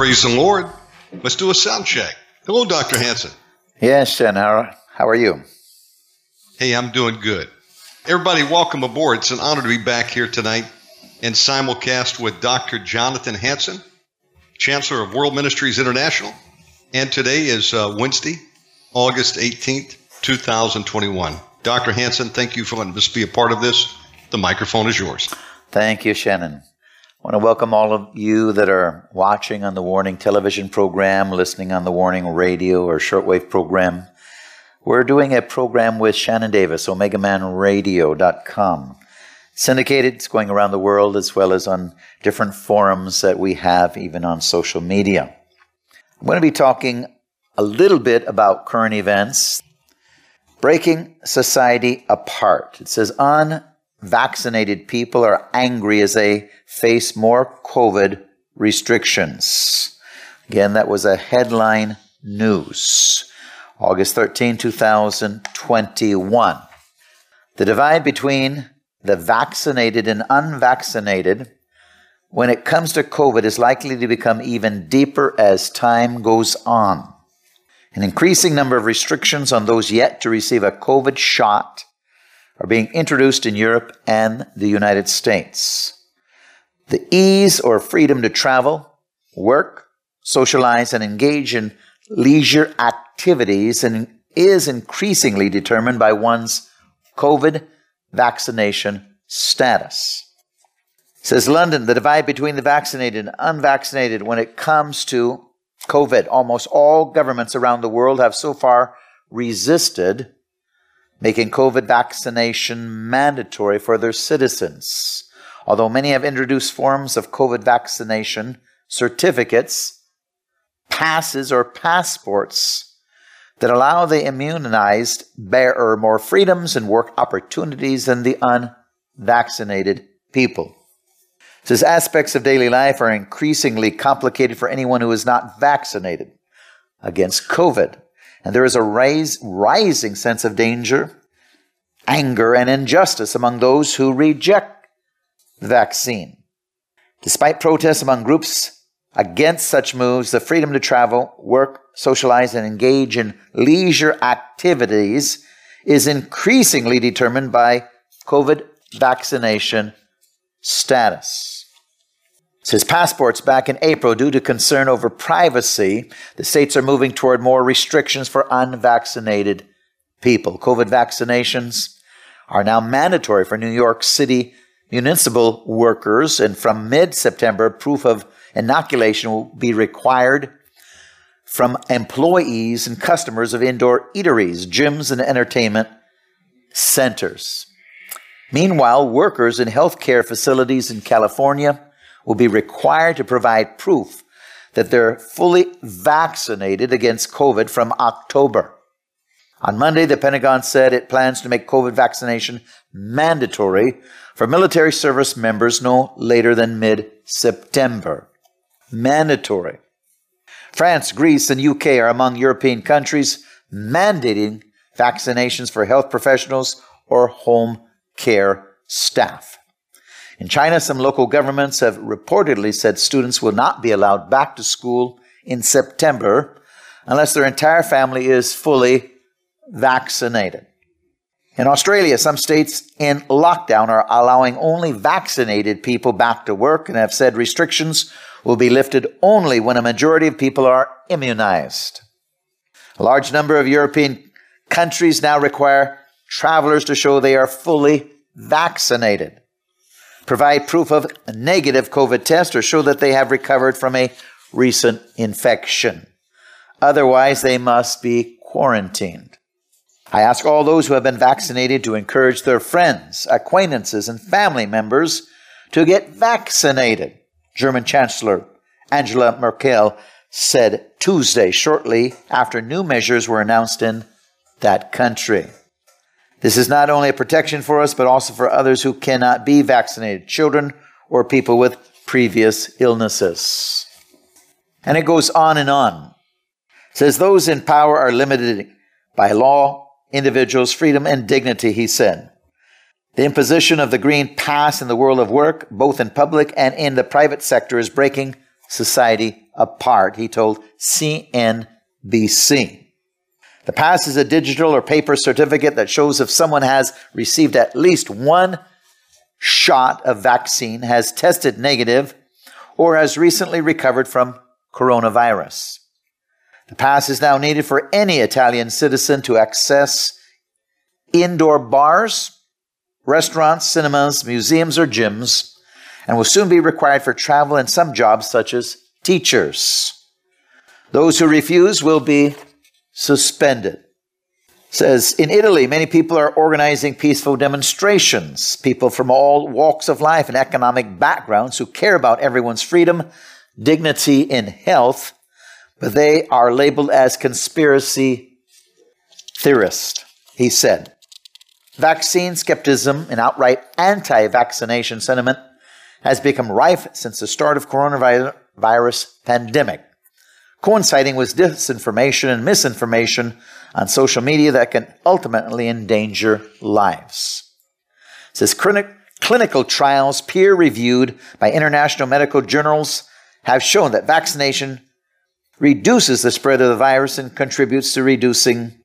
Praise the Lord. Let's do a sound check. Hello, Dr. Hansen. Yes, Shen. How, are you? Hey, I'm doing good. Everybody, welcome aboard. It's an honor to be back here tonight and simulcast with Dr. Jonathan Hansen, Chancellor of World Ministries International. And today is uh, Wednesday, August 18th, 2021. Dr. Hansen, thank you for letting us be a part of this. The microphone is yours. Thank you, Shannon. I want to welcome all of you that are watching on the Warning television program, listening on the Warning radio or shortwave program. We're doing a program with Shannon Davis, OmegaManRadio.com syndicated. It's going around the world as well as on different forums that we have, even on social media. I'm going to be talking a little bit about current events. Breaking society apart. It says unvaccinated people are angry as they face more COVID restrictions. Again, that was a headline news. August 13, 2021. The divide between the vaccinated and unvaccinated, when it comes to COVID, is likely to become even deeper as time goes on. An increasing number of restrictions on those yet to receive a COVID shot are being introduced in Europe and the United States. The ease or freedom to travel, work, socialize, and engage in leisure activities is increasingly determined by one's COVID vaccination status. Says London, the divide between the vaccinated and unvaccinated when it comes to COVID. Almost all governments around the world have so far resisted making COVID vaccination mandatory for their citizens. Although many have introduced forms of COVID vaccination certificates, passes, or passports that allow the immunized bearer more freedoms and work opportunities than the unvaccinated people. Says aspects of daily life are increasingly complicated for anyone who is not vaccinated against COVID. And there is a rise, rising sense of danger, anger, and injustice among those who reject the vaccine. Despite protests among groups Against such moves, the freedom to travel, work, socialize, and engage in leisure activities is increasingly determined by COVID vaccination status. Says passports back in April, due to concern over privacy, the states are moving toward more restrictions for unvaccinated people. COVID vaccinations are now mandatory for New York City municipal workers, and from mid September, proof of inoculation will be required from employees and customers of indoor eateries, gyms, and entertainment centers. Meanwhile, workers in healthcare facilities in California will be required to provide proof that they're fully vaccinated against COVID from October. On Monday, the Pentagon said it plans to make COVID vaccination mandatory for military service members no later than mid September mandatory. France, Greece, and UK are among European countries mandating vaccinations for health professionals or home care staff. In China, some local governments have reportedly said students will not be allowed back to school in September unless their entire family is fully vaccinated. In Australia, some states in lockdown are allowing only vaccinated people back to work and have said restrictions will be lifted only when a majority of people are immunized. A large number of European countries now require travelers to show they are fully vaccinated, provide proof of a negative COVID test, or show that they have recovered from a recent infection. Otherwise, they must be quarantined. I ask all those who have been vaccinated to encourage their friends, acquaintances, and family members to get vaccinated. German Chancellor Angela Merkel said Tuesday, shortly after new measures were announced in that country. This is not only a protection for us, but also for others who cannot be vaccinated, children or people with previous illnesses. And it goes on and on. It says those in power are limited by law, individuals' freedom and dignity, he said. The imposition of the green pass in the world of work, both in public and in the private sector, is breaking society apart, he told CNBC. The pass is a digital or paper certificate that shows if someone has received at least one shot of vaccine, has tested negative, or has recently recovered from coronavirus. The pass is now needed for any Italian citizen to access indoor bars, restaurants, cinemas, museums, or gyms, and will soon be required for travel and some jobs such as teachers. Those who refuse will be suspended. It says in Italy, many people are organizing peaceful demonstrations. People from all walks of life and economic backgrounds who care about everyone's freedom, dignity, and health, but they are labeled as conspiracy theorists, he said. Vaccine skepticism and outright anti vaccination sentiment has become rife since the start of coronavirus pandemic, coinciding with disinformation and misinformation on social media that can ultimately endanger lives. It says clinical trials peer reviewed by international medical journals have shown that vaccination reduces the spread of the virus and contributes to reducing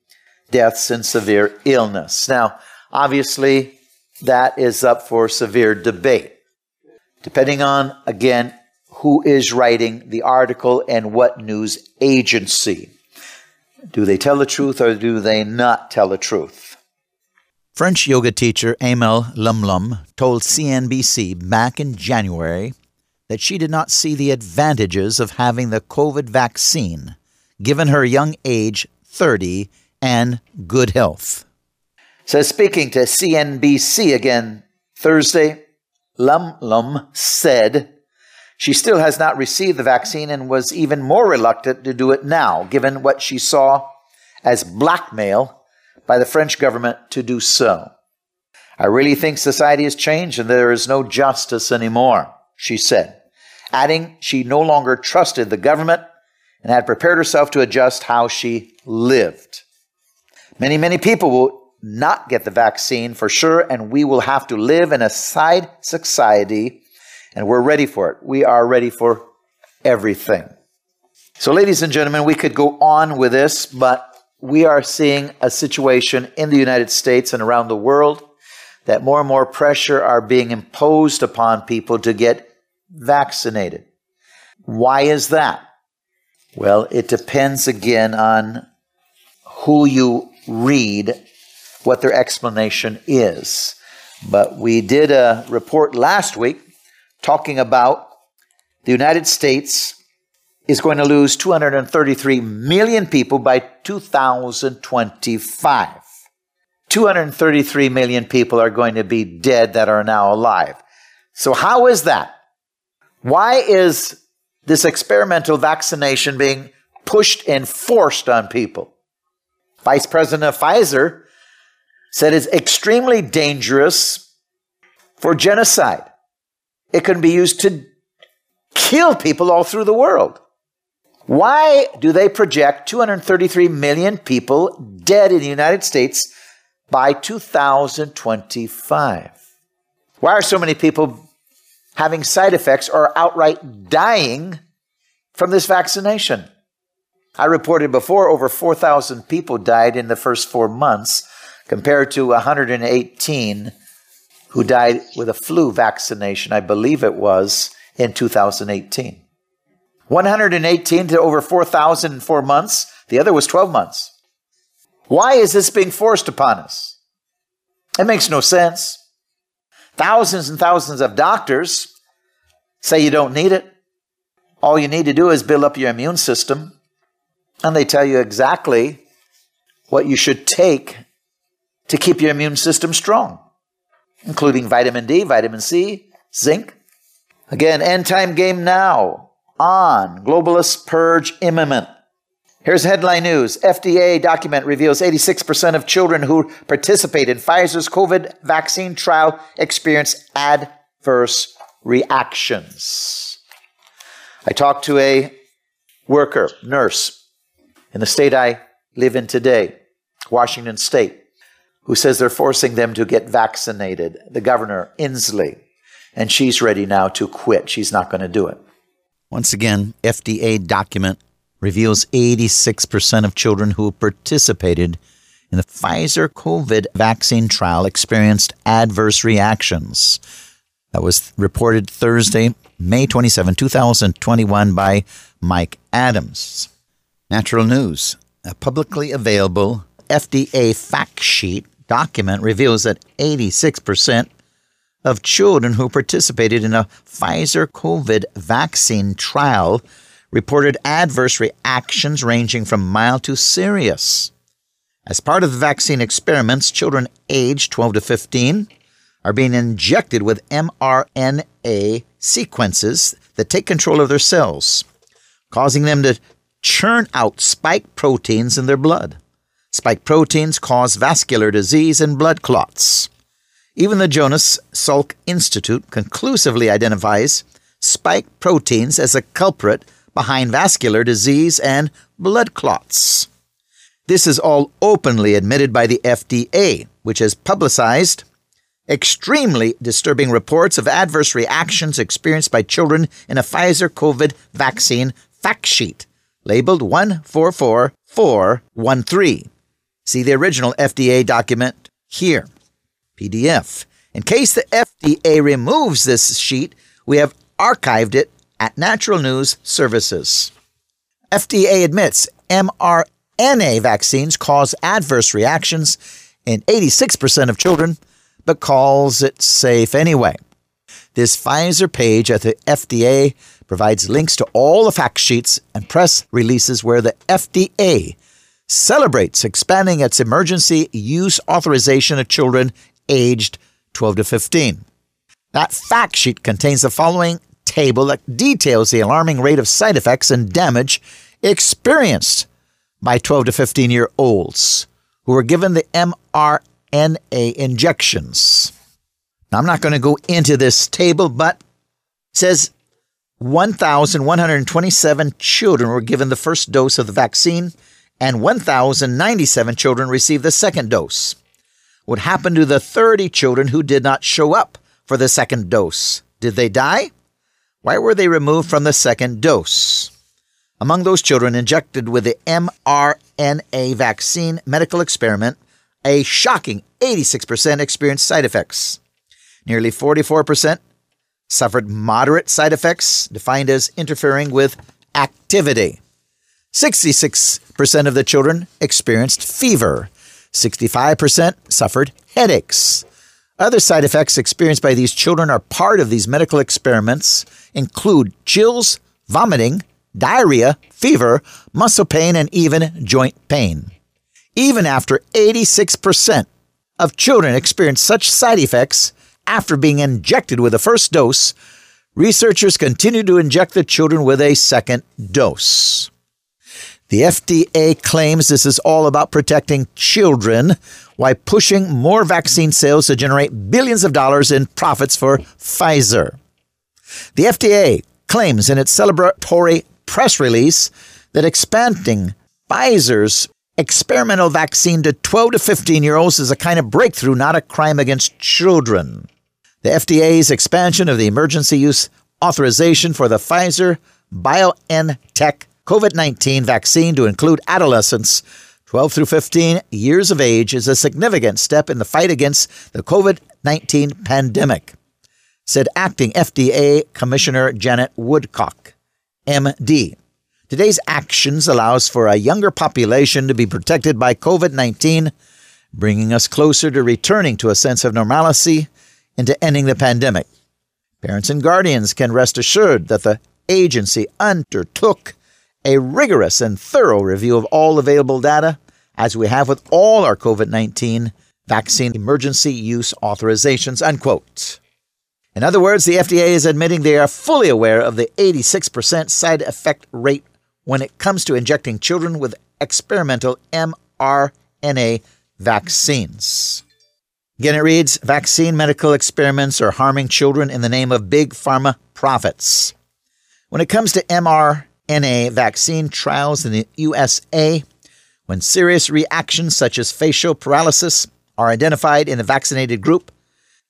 deaths and severe illness. Now, Obviously, that is up for severe debate. Depending on, again, who is writing the article and what news agency. Do they tell the truth or do they not tell the truth? French yoga teacher Amel Lumlum told CNBC back in January that she did not see the advantages of having the COVID vaccine, given her young age, 30, and good health. So, speaking to CNBC again Thursday, Lum Lum said she still has not received the vaccine and was even more reluctant to do it now, given what she saw as blackmail by the French government to do so. I really think society has changed and there is no justice anymore, she said, adding she no longer trusted the government and had prepared herself to adjust how she lived. Many, many people will not get the vaccine for sure, and we will have to live in a side society, and we're ready for it. We are ready for everything. So, ladies and gentlemen, we could go on with this, but we are seeing a situation in the United States and around the world that more and more pressure are being imposed upon people to get vaccinated. Why is that? Well, it depends again on who you read what their explanation is. But we did a report last week talking about the United States is going to lose 233 million people by 2025. 233 million people are going to be dead that are now alive. So, how is that? Why is this experimental vaccination being pushed and forced on people? Vice President of Pfizer said it's extremely dangerous for genocide. It can be used to kill people all through the world. Why do they project 233 million people dead in the United States by 2025? Why are so many people having side effects or outright dying from this vaccination? I reported before over 4,000 people died in the first four months compared to 118 who died with a flu vaccination, I believe it was, in 2018. 118 to over 4,000 in four months. The other was 12 months. Why is this being forced upon us? It makes no sense. Thousands and thousands of doctors say you don't need it. All you need to do is build up your immune system, and they tell you exactly what you should take to keep your immune system strong, including vitamin D, vitamin C, zinc. Again, end time game now on globalist purge imminent. Here's headline news FDA document reveals 86% of children who participate in Pfizer's COVID vaccine trial experience adverse reactions. I talked to a worker, nurse, in the state I live in today, Washington State, who says they're forcing them to get vaccinated. The governor, Inslee, and she's ready now to quit. She's not going to do it. Once again, FDA document reveals 86% of children who participated in the Pfizer COVID vaccine trial experienced adverse reactions. That was reported Thursday, May 27, 2021, by Mike Adams. Natural News, a publicly available FDA fact sheet document reveals that 86% of children who participated in a Pfizer COVID vaccine trial reported adverse reactions ranging from mild to serious. As part of the vaccine experiments, children aged 12 to 15 are being injected with mRNA sequences that take control of their cells, causing them to churn out spike proteins in their blood. Spike proteins cause vascular disease and blood clots. Even the Jonas Salk Institute conclusively identifies spike proteins as a culprit behind vascular disease and blood clots. This is all openly admitted by the FDA, which has publicized extremely disturbing reports of adverse reactions experienced by children in a Pfizer COVID vaccine fact sheet labeled 144413. See the original FDA document here. PDF. In case the FDA removes this sheet, we have archived it at Natural News Services. FDA admits mRNA vaccines cause adverse reactions in 86% of children, but calls it safe anyway. This Pfizer page at the FDA provides links to all the fact sheets and press releases where the FDA celebrates expanding its emergency use authorization of children aged 12 to 15. That fact sheet contains the following table that details the alarming rate of side effects and damage experienced by 12 to 15 year olds who were given the mRNA injections. Now, I'm not going to go into this table, but says 1,127 children were given the first dose of the vaccine, and 1,097 children received the second dose. What happened to the 30 children who did not show up for the second dose? Did they die? Why were they removed from the second dose? Among those children injected with the mRNA vaccine medical experiment, a shocking 86% experienced side effects. Nearly 44% suffered moderate side effects, defined as interfering with activity. 66% of the children experienced fever. 65% suffered headaches. Other side effects experienced by these children are part of these medical experiments include chills, vomiting, diarrhea, fever, muscle pain, and even joint pain. Even after 86% of children experience such side effects after being injected with the first dose, researchers continue to inject the children with a second dose. The FDA claims this is all about protecting children while pushing more vaccine sales to generate billions of dollars in profits for Pfizer. The FDA claims in its celebratory press release that expanding Pfizer's experimental vaccine to 12 to 15 year olds is a kind of breakthrough, not a crime against children. The FDA's expansion of the emergency use authorization for the Pfizer BioNTech COVID 19 vaccine to include adolescents 12 through 15 years of age is a significant step in the fight against the COVID 19 pandemic, said acting FDA Commissioner Janet Woodcock, MD. Today's actions allows for a younger population to be protected by COVID 19, bringing us closer to returning to a sense of normalcy and to ending the pandemic. Parents and guardians can rest assured that the agency undertook a rigorous and thorough review of all available data, as we have with all our COVID 19 vaccine emergency use authorizations. Unquote. In other words, the FDA is admitting they are fully aware of the 86% side effect rate when it comes to injecting children with experimental mRNA vaccines. Again, it reads Vaccine medical experiments are harming children in the name of big pharma profits. When it comes to mRNA, NA vaccine trials in the USA when serious reactions such as facial paralysis are identified in the vaccinated group.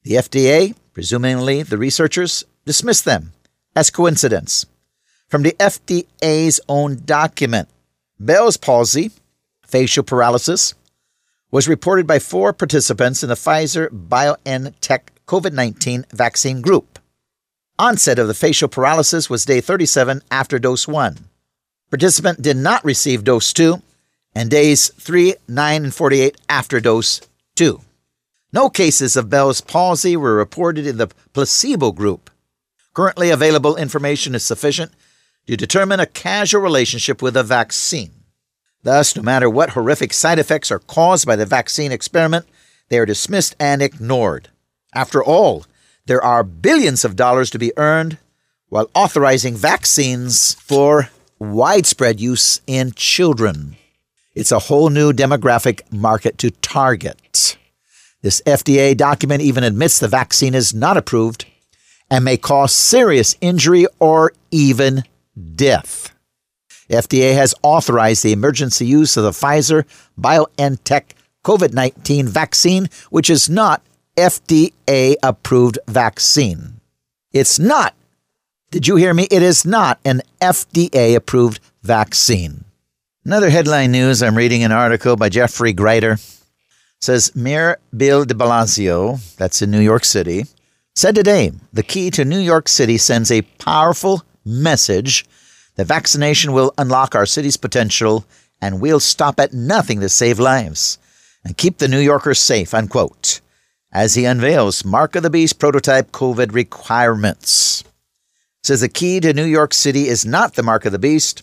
The FDA, presumably the researchers, dismiss them as coincidence. From the FDA's own document, Bell's palsy, facial paralysis, was reported by four participants in the Pfizer BioNTech COVID 19 vaccine group. Onset of the facial paralysis was day 37 after dose 1. Participant did not receive dose 2 and days 3, 9, and 48 after dose 2. No cases of Bell's palsy were reported in the placebo group. Currently available information is sufficient to determine a causal relationship with a vaccine. Thus, no matter what horrific side effects are caused by the vaccine experiment, they are dismissed and ignored. After all, there are billions of dollars to be earned while authorizing vaccines for widespread use in children. It's a whole new demographic market to target. This FDA document even admits the vaccine is not approved and may cause serious injury or even death. FDA has authorized the emergency use of the Pfizer BioNTech COVID 19 vaccine, which is not FDA approved vaccine. It's not. Did you hear me? It is not an FDA approved vaccine. Another headline news I'm reading an article by Geoffrey Grider says Mayor Bill de Blasio, that's in New York City, said today the key to New York City sends a powerful message that vaccination will unlock our city's potential and we'll stop at nothing to save lives and keep the New Yorkers safe, unquote as he unveils Mark of the Beast prototype COVID requirements. Says the key to New York City is not the Mark of the Beast,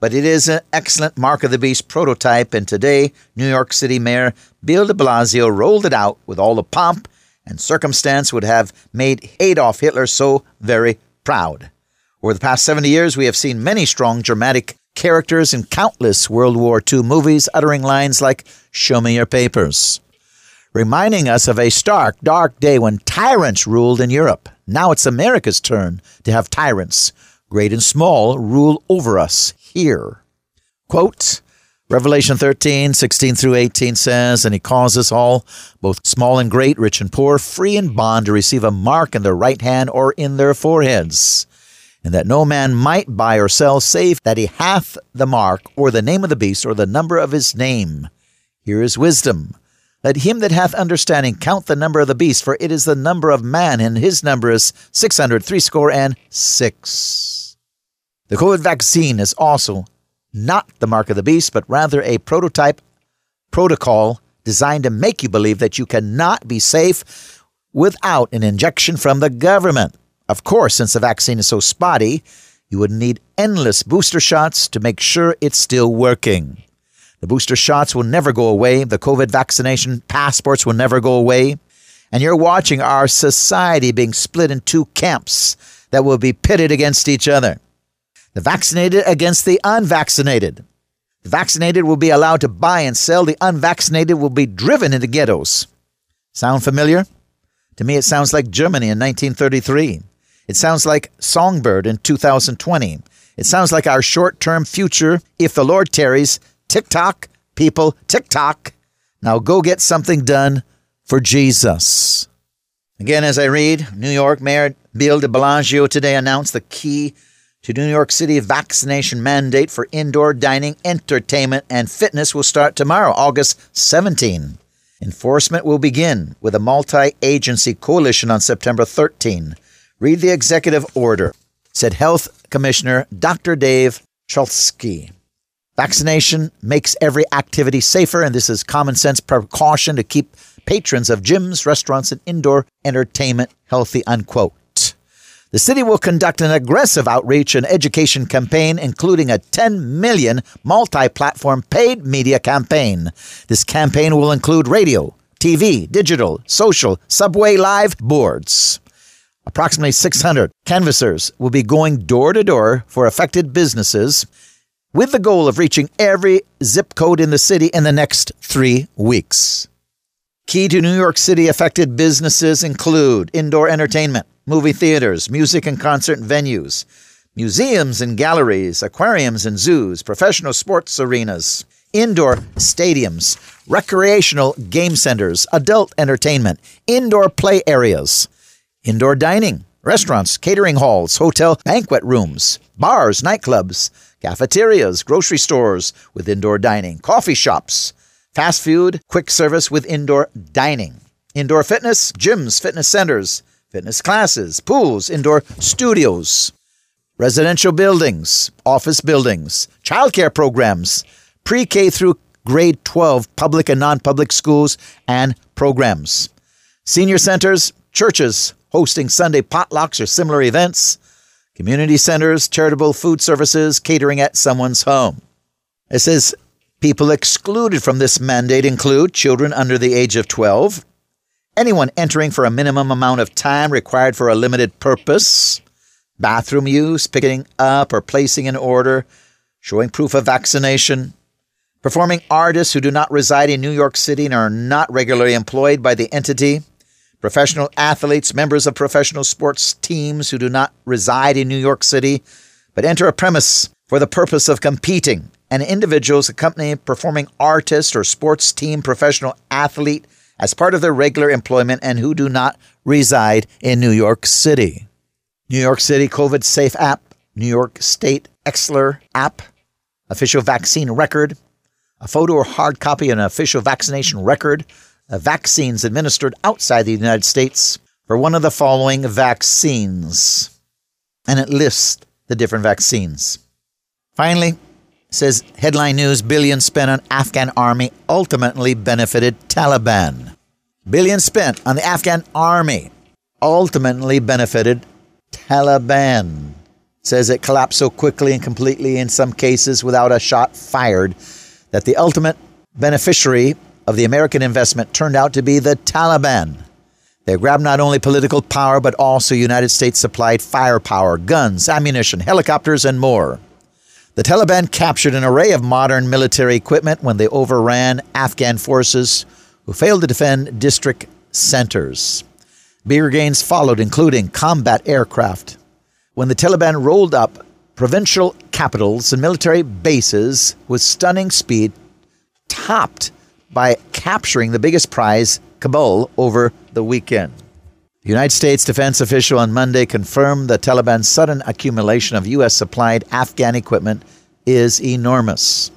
but it is an excellent Mark of the Beast prototype, and today New York City Mayor Bill de Blasio rolled it out with all the pomp and circumstance would have made Adolf Hitler so very proud. Over the past 70 years, we have seen many strong, dramatic characters in countless World War II movies uttering lines like, Show me your papers reminding us of a stark, dark day when tyrants ruled in Europe. Now it's America's turn to have tyrants, great and small, rule over us here. Quote, Revelation 13, 16 through 18 says, And he calls us all, both small and great, rich and poor, free and bond, to receive a mark in their right hand or in their foreheads, and that no man might buy or sell save that he hath the mark, or the name of the beast, or the number of his name. Here is wisdom. Let him that hath understanding count the number of the beast, for it is the number of man, and his number is six hundred threescore and six. The COVID vaccine is also not the mark of the beast, but rather a prototype protocol designed to make you believe that you cannot be safe without an injection from the government. Of course, since the vaccine is so spotty, you would need endless booster shots to make sure it's still working. The booster shots will never go away. The COVID vaccination passports will never go away. And you're watching our society being split in two camps that will be pitted against each other the vaccinated against the unvaccinated. The vaccinated will be allowed to buy and sell, the unvaccinated will be driven into ghettos. Sound familiar? To me, it sounds like Germany in 1933. It sounds like Songbird in 2020. It sounds like our short term future, if the Lord tarries, TikTok, people, TikTok. Now go get something done for Jesus. Again, as I read, New York Mayor Bill de Blasio today announced the key to New York City vaccination mandate for indoor dining, entertainment, and fitness will start tomorrow, August 17. Enforcement will begin with a multi agency coalition on September 13. Read the executive order, said Health Commissioner Dr. Dave Chokshi. Vaccination makes every activity safer, and this is common sense precaution to keep patrons of gyms, restaurants, and indoor entertainment healthy, unquote. The city will conduct an aggressive outreach and education campaign, including a 10 million multi platform paid media campaign. This campaign will include radio, TV, digital, social, subway live boards. Approximately 600 canvassers will be going door to door for affected businesses with the goal of reaching every zip code in the city in the next three weeks. Key to New York City affected businesses include indoor entertainment, movie theaters, music and concert venues, museums and galleries, aquariums and zoos, professional sports arenas, indoor stadiums, recreational game centers, adult entertainment, indoor play areas, indoor dining, restaurants, catering halls, hotel banquet rooms, bars, nightclubs, cafeterias, grocery stores with indoor dining, coffee shops, fast food, quick service with indoor dining, indoor fitness, gyms, fitness centers, fitness classes, pools, indoor studios, residential buildings, office buildings, childcare programs, pre K through grade 12 public and non public schools and programs, senior centers, churches hosting Sunday potlucks or similar events, community centers, charitable food services, catering at someone's home. It says People excluded from this mandate include children under the age of 12, anyone entering for a minimum amount of time required for a limited purpose, bathroom use, picking up or placing an order, showing proof of vaccination, performing artists who do not reside in New York City and are not regularly employed by the entity, professional athletes, members of professional sports teams who do not reside in New York City but enter a premise for the purpose of competing and individuals accompanying performing artist or sports team professional athlete as part of their regular employment and who do not reside in New York City. New York City COVID Safe app, New York State Excelsior app, official vaccine record, a photo or hard copy of an official vaccination record, Uh, vaccines administered outside the United States for one of the following vaccines. And it lists the different vaccines. Finally, says headline news billions spent on Afghan army ultimately benefited Taliban. Billions spent on the Afghan army ultimately benefited Taliban. Says it collapsed so quickly and completely in some cases without a shot fired that the ultimate beneficiary of the American investment turned out to be the Taliban. They grabbed not only political power but also United States supplied firepower, guns, ammunition, helicopters, and more. The Taliban captured an array of modern military equipment when they overran Afghan forces who failed to defend district centers. Bigger gains followed, including combat aircraft. When the Taliban rolled up provincial capitals and military bases with stunning speed, topped by capturing the biggest prize, Kabul, over the weekend. The United States defense official on Monday confirmed the Taliban's sudden accumulation of U.S. supplied Afghan equipment is enormous.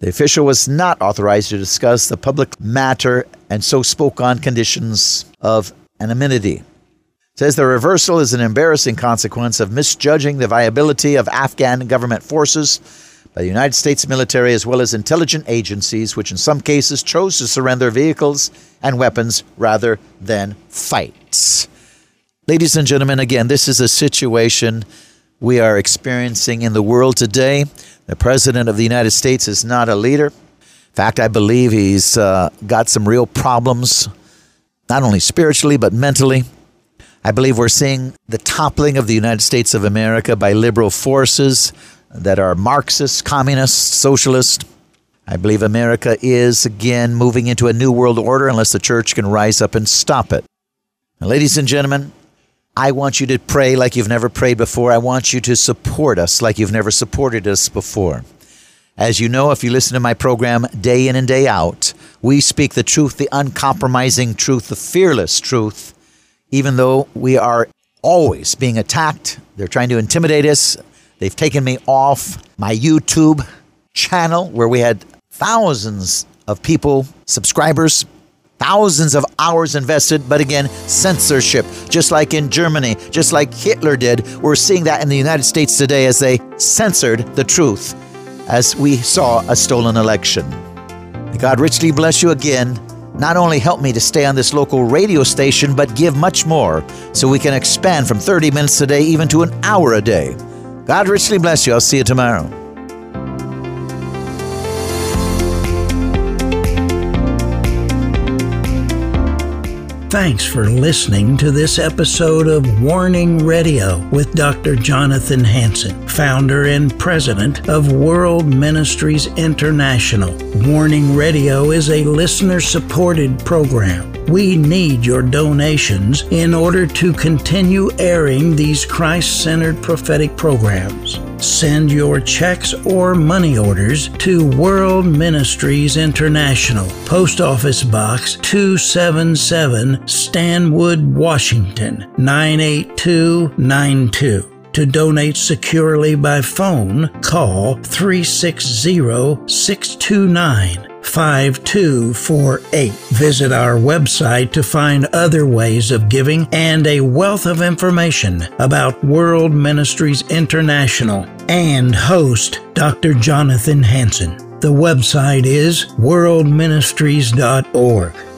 The official was not authorized to discuss the public matter and so spoke on conditions of anonymity. Says the reversal is an embarrassing consequence of misjudging the viability of Afghan government forces by the United States military as well as intelligence agencies, which in some cases chose to surrender vehicles and weapons rather than fight. Ladies and gentlemen, again, this is a situation we are experiencing in the world today. The President of the United States is not a leader. In fact, I believe he's uh, got some real problems, not only spiritually, but mentally. I believe we're seeing the toppling of the United States of America by liberal forces that are Marxist, communist, socialist. I believe America is again moving into a new world order unless the church can rise up and stop it. Now, ladies and gentlemen, I want you to pray like you've never prayed before. I want you to support us like you've never supported us before. As you know, if you listen to my program day in and day out, we speak the truth, the uncompromising truth, the fearless truth, even though we are always being attacked. They're trying to intimidate us, They've taken me off my YouTube channel where we had thousands of people, subscribers, thousands of hours invested, but again, censorship, just like in Germany, just like Hitler did. We're seeing that in the United States today as they censored the truth, as we saw a stolen election. May God richly bless you again. Not only help me to stay on this local radio station, but give much more so we can expand from 30 minutes a day even to an hour a day. God richly bless you. I'll see you tomorrow. Thanks for listening to this episode of Warning Radio with Dr. Jonathan Hansen, founder and president of World Ministries International. Warning Radio is a listener supported program. We need your donations in order to continue airing these Christ centered prophetic programs. Send your checks or money orders to World Ministries International, Post Office Box 277, Stanwood, Washington 98292. To donate securely by phone, call 360 629 5248. Visit our website to find other ways of giving and a wealth of information about World Ministries International and host Dr. Jonathan Hansen. The website is worldministries.org.